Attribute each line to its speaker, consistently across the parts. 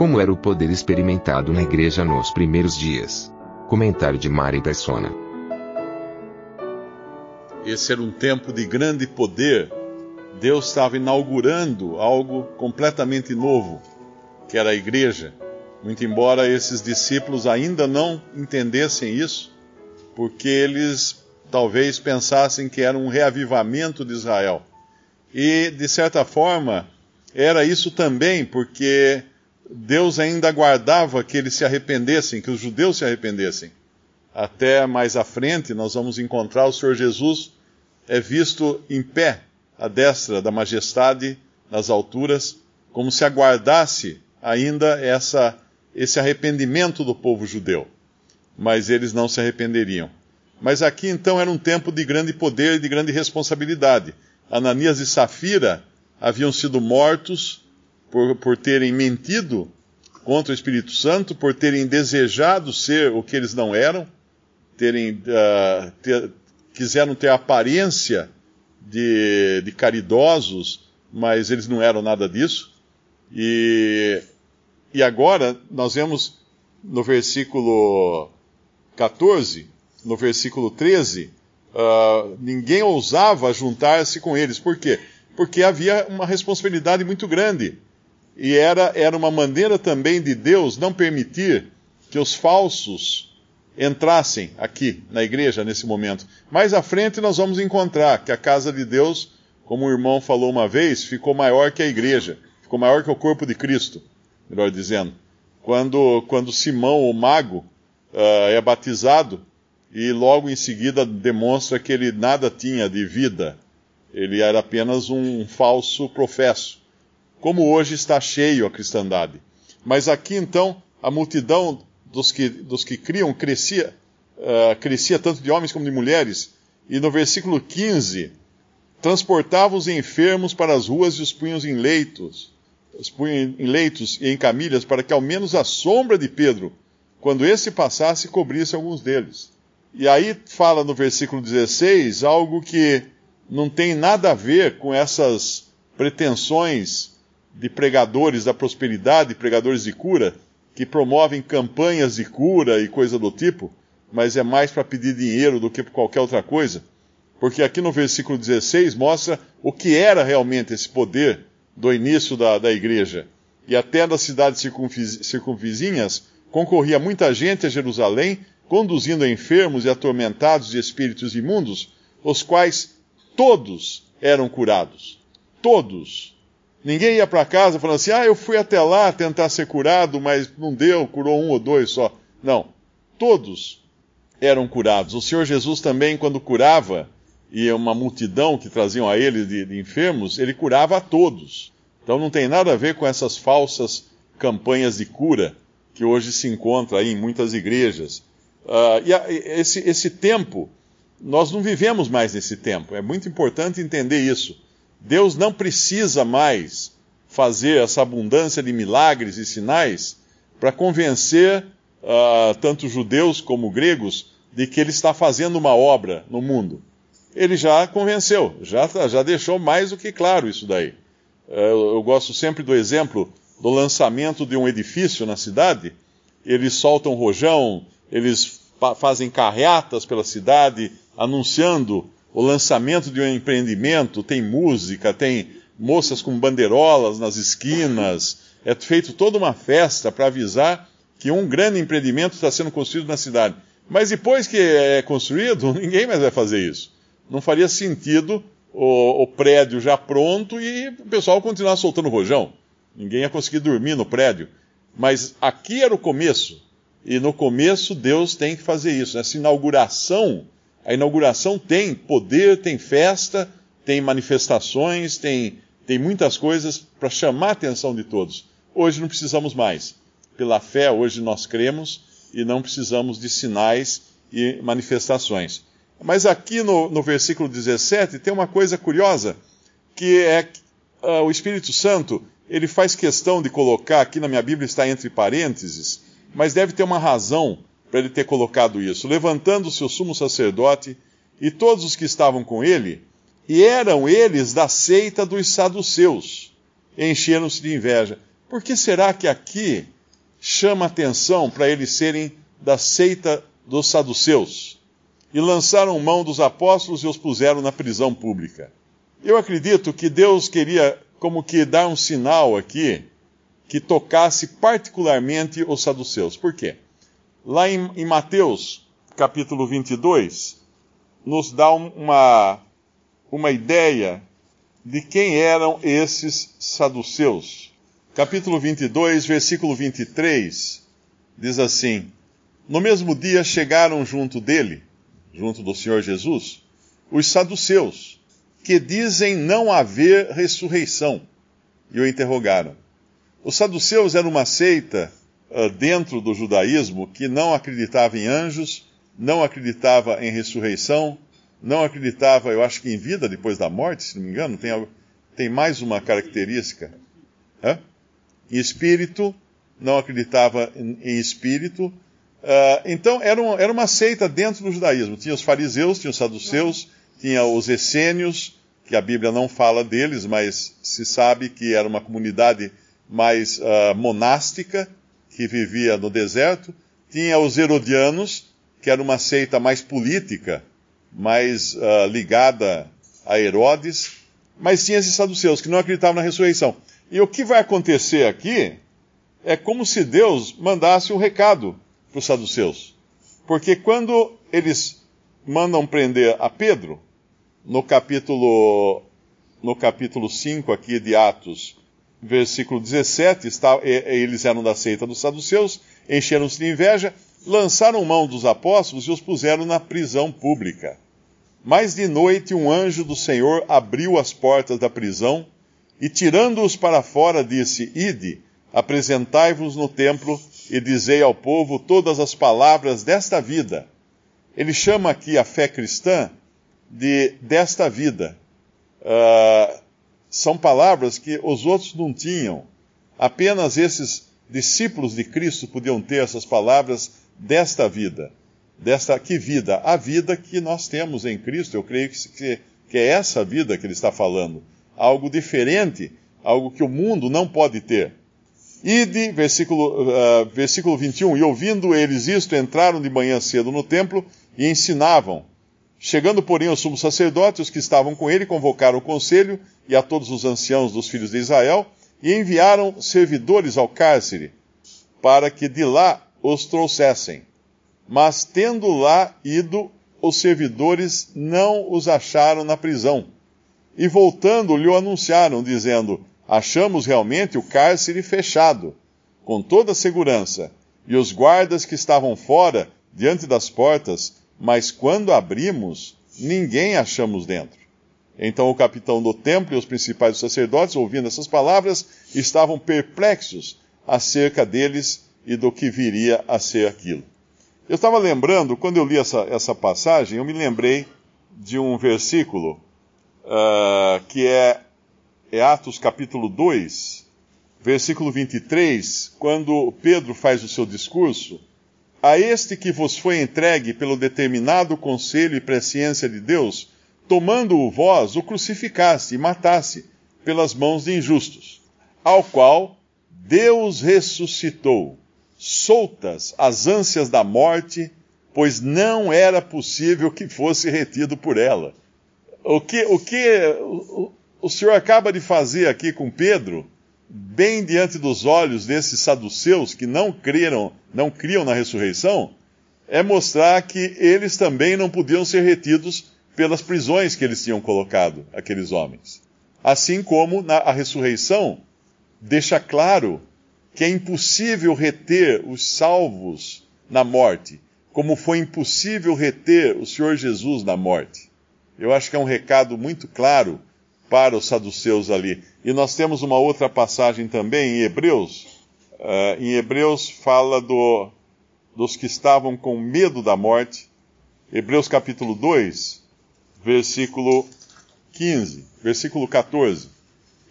Speaker 1: Como era o poder experimentado na igreja nos primeiros dias? Comentário de Mari Persona.
Speaker 2: Esse era um tempo de grande poder. Deus estava inaugurando algo completamente novo, que era a igreja. Muito embora esses discípulos ainda não entendessem isso, porque eles talvez pensassem que era um reavivamento de Israel. E, de certa forma, era isso também, porque Deus ainda aguardava que eles se arrependessem, que os judeus se arrependessem. Até mais à frente, nós vamos encontrar o Senhor Jesus é visto em pé, à destra da majestade nas alturas, como se aguardasse ainda essa, esse arrependimento do povo judeu. Mas eles não se arrependeriam. Mas aqui então era um tempo de grande poder e de grande responsabilidade. Ananias e Safira haviam sido mortos por, por terem mentido contra o Espírito Santo, por terem desejado ser o que eles não eram, terem, uh, ter, quiseram ter a aparência de, de caridosos, mas eles não eram nada disso. E, e agora nós vemos no versículo 14, no versículo 13, uh, ninguém ousava juntar-se com eles. Por quê? Porque havia uma responsabilidade muito grande. E era, era uma maneira também de Deus não permitir que os falsos entrassem aqui na igreja nesse momento. Mais à frente nós vamos encontrar que a casa de Deus, como o irmão falou uma vez, ficou maior que a igreja, ficou maior que o corpo de Cristo, melhor dizendo. Quando, quando Simão, o mago, uh, é batizado e logo em seguida demonstra que ele nada tinha de vida, ele era apenas um falso professo. Como hoje está cheio a cristandade. Mas aqui então a multidão dos que, dos que criam crescia, uh, crescia tanto de homens como de mulheres. E no versículo 15, transportava os enfermos para as ruas e os punhos em leitos, os em leitos e em camilhas, para que ao menos a sombra de Pedro, quando esse passasse, cobrisse alguns deles. E aí fala no versículo 16 algo que não tem nada a ver com essas pretensões de pregadores da prosperidade, pregadores de cura, que promovem campanhas de cura e coisa do tipo, mas é mais para pedir dinheiro do que por qualquer outra coisa. Porque aqui no versículo 16 mostra o que era realmente esse poder do início da, da igreja. E até das cidades circunvizinhas concorria muita gente a Jerusalém, conduzindo enfermos e atormentados de espíritos imundos, os quais todos eram curados. Todos. Ninguém ia para casa falando assim: ah, eu fui até lá tentar ser curado, mas não deu, curou um ou dois só. Não. Todos eram curados. O Senhor Jesus também, quando curava, e uma multidão que traziam a ele de, de enfermos, ele curava a todos. Então não tem nada a ver com essas falsas campanhas de cura que hoje se encontra aí em muitas igrejas. Uh, e a, esse, esse tempo, nós não vivemos mais nesse tempo. É muito importante entender isso. Deus não precisa mais fazer essa abundância de milagres e sinais para convencer uh, tanto judeus como gregos de que ele está fazendo uma obra no mundo. Ele já convenceu, já, já deixou mais do que claro isso daí. Uh, eu gosto sempre do exemplo do lançamento de um edifício na cidade. Eles soltam rojão, eles fazem carreatas pela cidade anunciando o lançamento de um empreendimento, tem música, tem moças com bandeirolas nas esquinas, é feito toda uma festa para avisar que um grande empreendimento está sendo construído na cidade. Mas depois que é construído, ninguém mais vai fazer isso. Não faria sentido o, o prédio já pronto e o pessoal continuar soltando rojão. Ninguém ia conseguir dormir no prédio. Mas aqui era o começo. E no começo Deus tem que fazer isso. Essa inauguração a inauguração tem poder, tem festa, tem manifestações, tem, tem muitas coisas para chamar a atenção de todos. Hoje não precisamos mais. Pela fé, hoje nós cremos e não precisamos de sinais e manifestações. Mas aqui no, no versículo 17 tem uma coisa curiosa, que é uh, o Espírito Santo, ele faz questão de colocar, aqui na minha Bíblia está entre parênteses, mas deve ter uma razão para ele ter colocado isso. Levantando-se o sumo sacerdote e todos os que estavam com ele, e eram eles da seita dos saduceus, encheram-se de inveja. Por que será que aqui chama atenção para eles serem da seita dos saduceus? E lançaram mão dos apóstolos e os puseram na prisão pública. Eu acredito que Deus queria como que dar um sinal aqui que tocasse particularmente os saduceus. Por quê? Lá em, em Mateus, capítulo 22, nos dá uma, uma ideia de quem eram esses saduceus. Capítulo 22, versículo 23, diz assim: No mesmo dia chegaram junto dele, junto do Senhor Jesus, os saduceus que dizem não haver ressurreição. E o interrogaram. Os saduceus eram uma seita dentro do judaísmo que não acreditava em anjos, não acreditava em ressurreição, não acreditava, eu acho que em vida depois da morte, se não me engano, tem, tem mais uma característica. Hã? Em espírito, não acreditava em, em espírito. Uh, então, era, um, era uma seita dentro do judaísmo. Tinha os fariseus, tinha os saduceus, tinha os essênios, que a Bíblia não fala deles, mas se sabe que era uma comunidade mais uh, monástica, que vivia no deserto. Tinha os herodianos, que era uma seita mais política, mais uh, ligada a Herodes. Mas tinha esses saduceus, que não acreditavam na ressurreição. E o que vai acontecer aqui é como se Deus mandasse um recado para os saduceus. Porque quando eles mandam prender a Pedro, no capítulo, no capítulo 5 aqui de Atos, versículo 17, está, eles eram da seita dos saduceus, encheram-se de inveja, lançaram mão dos apóstolos e os puseram na prisão pública. Mas de noite um anjo do Senhor abriu as portas da prisão e, tirando-os para fora, disse: Ide, apresentai-vos no templo e dizei ao povo todas as palavras desta vida. Ele chama aqui a fé cristã de desta vida. Uh, são palavras que os outros não tinham. Apenas esses discípulos de Cristo podiam ter essas palavras desta vida. Desta que vida? A vida que nós temos em Cristo. Eu creio que, que é essa vida que ele está falando. Algo diferente, algo que o mundo não pode ter. Ide, versículo, uh, versículo 21, e ouvindo eles isto, entraram de manhã cedo no templo e ensinavam. Chegando, porém, ao sumo sacerdote, os que estavam com ele convocaram o conselho e a todos os anciãos dos filhos de Israel e enviaram servidores ao cárcere para que de lá os trouxessem. Mas tendo lá ido, os servidores não os acharam na prisão. E voltando, lhe anunciaram, dizendo: Achamos realmente o cárcere fechado, com toda segurança, e os guardas que estavam fora, diante das portas, mas quando abrimos, ninguém achamos dentro. Então o capitão do templo e os principais sacerdotes, ouvindo essas palavras, estavam perplexos acerca deles e do que viria a ser aquilo. Eu estava lembrando, quando eu li essa, essa passagem, eu me lembrei de um versículo uh, que é, é Atos capítulo 2, versículo 23, quando Pedro faz o seu discurso a este que vos foi entregue pelo determinado conselho e presciência de Deus, tomando-o vós, o crucificaste e mataste pelas mãos de injustos, ao qual Deus ressuscitou, soltas as ânsias da morte, pois não era possível que fosse retido por ela. O que o, que, o, o Senhor acaba de fazer aqui com Pedro bem diante dos olhos desses saduceus que não creram, não criam na ressurreição, é mostrar que eles também não podiam ser retidos pelas prisões que eles tinham colocado, aqueles homens. Assim como na, a ressurreição deixa claro que é impossível reter os salvos na morte, como foi impossível reter o Senhor Jesus na morte. Eu acho que é um recado muito claro para os saduceus ali. E nós temos uma outra passagem também em Hebreus. Uh, em Hebreus fala do, dos que estavam com medo da morte. Hebreus capítulo 2, versículo 15, versículo 14.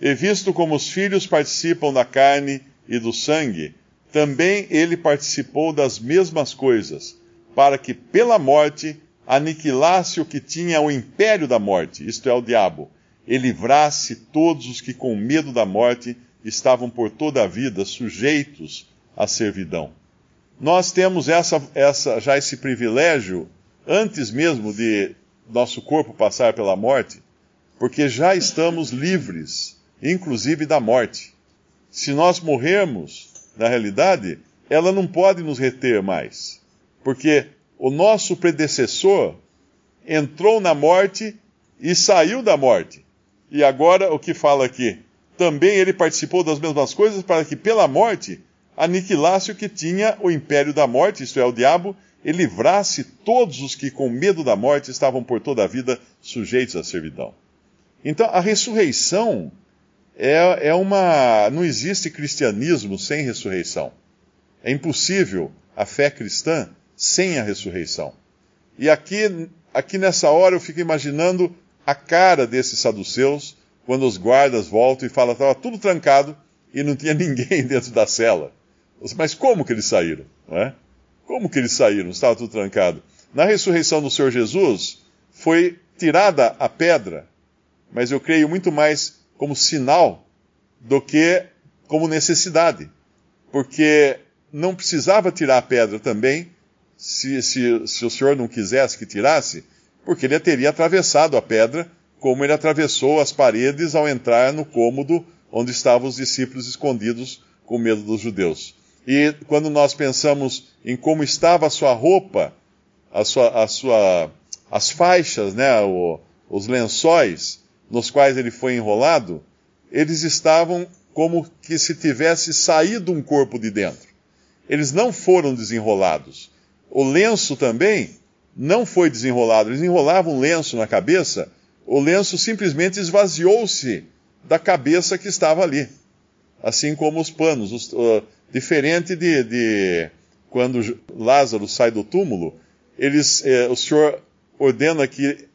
Speaker 2: E visto como os filhos participam da carne e do sangue, também ele participou das mesmas coisas, para que pela morte aniquilasse o que tinha o império da morte, isto é, o diabo, e livrasse todos os que com medo da morte estavam por toda a vida sujeitos à servidão. Nós temos essa, essa, já esse privilégio antes mesmo de nosso corpo passar pela morte, porque já estamos livres, inclusive da morte. Se nós morrermos, na realidade, ela não pode nos reter mais, porque o nosso predecessor entrou na morte e saiu da morte. E agora o que fala aqui? Também ele participou das mesmas coisas para que pela morte aniquilasse o que tinha o império da morte, isto é, o diabo, e livrasse todos os que com medo da morte estavam por toda a vida sujeitos à servidão. Então a ressurreição é, é uma. Não existe cristianismo sem ressurreição. É impossível a fé cristã sem a ressurreição. E aqui, aqui nessa hora eu fico imaginando a cara desses saduceus quando os guardas voltam e falam que estava tudo trancado e não tinha ninguém dentro da cela. Mas como que eles saíram? É? Como que eles saíram? Estava tudo trancado. Na ressurreição do Senhor Jesus, foi tirada a pedra, mas eu creio muito mais como sinal do que como necessidade. Porque não precisava tirar a pedra também, se, se, se o Senhor não quisesse que tirasse, porque ele teria atravessado a pedra, como ele atravessou as paredes ao entrar no cômodo onde estavam os discípulos escondidos com medo dos judeus. E quando nós pensamos em como estava a sua roupa, a sua, a sua, as faixas, né, o, os lençóis nos quais ele foi enrolado, eles estavam como que se tivesse saído um corpo de dentro. Eles não foram desenrolados. O lenço também não foi desenrolado. Eles enrolavam um lenço na cabeça, o lenço simplesmente esvaziou-se da cabeça que estava ali. Assim como os panos. Os, uh, diferente de, de, quando Lázaro sai do túmulo, eles, eh, o Senhor ordena que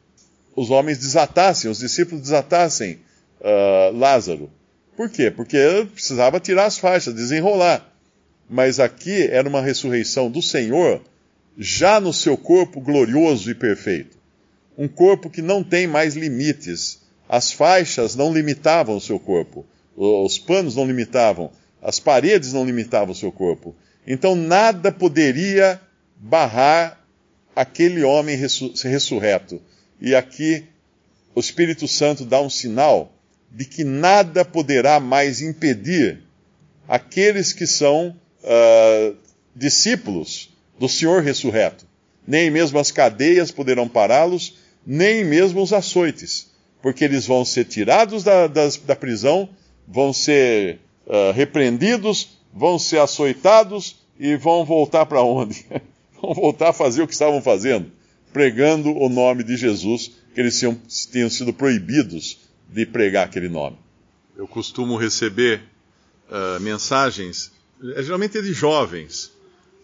Speaker 2: os homens desatassem, os discípulos desatassem uh, Lázaro. Por quê? Porque precisava tirar as faixas, desenrolar. Mas aqui era uma ressurreição do Senhor, já no seu corpo glorioso e perfeito. Um corpo que não tem mais limites. As faixas não limitavam o seu corpo. Os panos não limitavam. As paredes não limitavam o seu corpo. Então nada poderia barrar aquele homem ressurreto. E aqui o Espírito Santo dá um sinal de que nada poderá mais impedir aqueles que são uh, discípulos do Senhor ressurreto. Nem mesmo as cadeias poderão pará-los, nem mesmo os açoites, porque eles vão ser tirados da, da prisão, vão ser uh, repreendidos, vão ser açoitados e vão voltar para onde? vão voltar a fazer o que estavam fazendo, pregando o nome de Jesus, que eles tinham, tinham sido proibidos de pregar aquele nome. Eu costumo receber uh, mensagens, eh, geralmente é de jovens,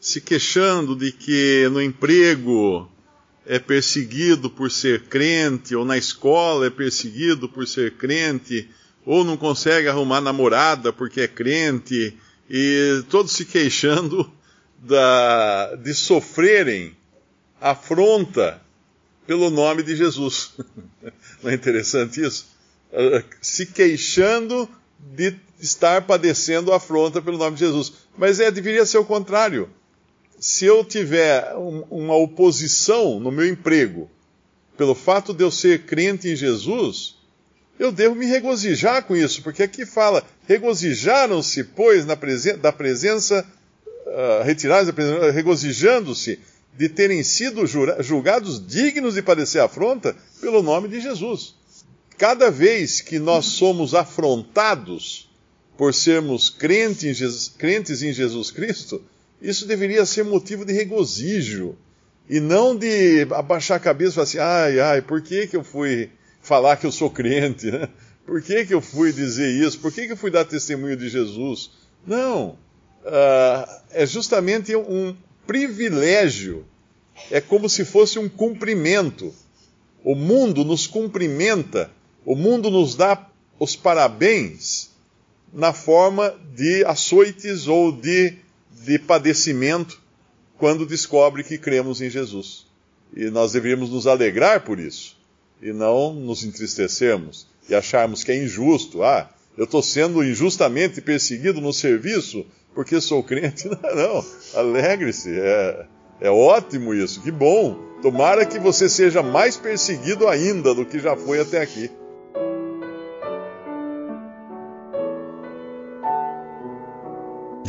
Speaker 2: se queixando de que no emprego é perseguido por ser crente, ou na escola é perseguido por ser crente, ou não consegue arrumar namorada porque é crente, e todos se queixando da, de sofrerem afronta pelo nome de Jesus. Não é interessante isso? Se queixando de estar padecendo afronta pelo nome de Jesus. Mas é, deveria ser o contrário. Se eu tiver um, uma oposição no meu emprego, pelo fato de eu ser crente em Jesus, eu devo me regozijar com isso, porque aqui fala: regozijaram-se, pois, na presen da presença, uh, retirados regozijando-se de terem sido julgados dignos de padecer afronta pelo nome de Jesus. Cada vez que nós somos afrontados por sermos crentes em Jesus, crentes em Jesus Cristo, isso deveria ser motivo de regozijo e não de abaixar a cabeça e falar assim, ai, ai, por que, que eu fui falar que eu sou crente, né? Por que, que eu fui dizer isso? Por que, que eu fui dar testemunho de Jesus? Não. Uh, é justamente um privilégio. É como se fosse um cumprimento. O mundo nos cumprimenta, o mundo nos dá os parabéns na forma de açoites ou de, de padecimento quando descobre que cremos em Jesus. E nós deveríamos nos alegrar por isso e não nos entristecermos e acharmos que é injusto. Ah, eu estou sendo injustamente perseguido no serviço porque sou crente. Não, não. alegre-se. É, é ótimo isso, que bom. Tomara que você seja mais perseguido ainda do que já foi até aqui.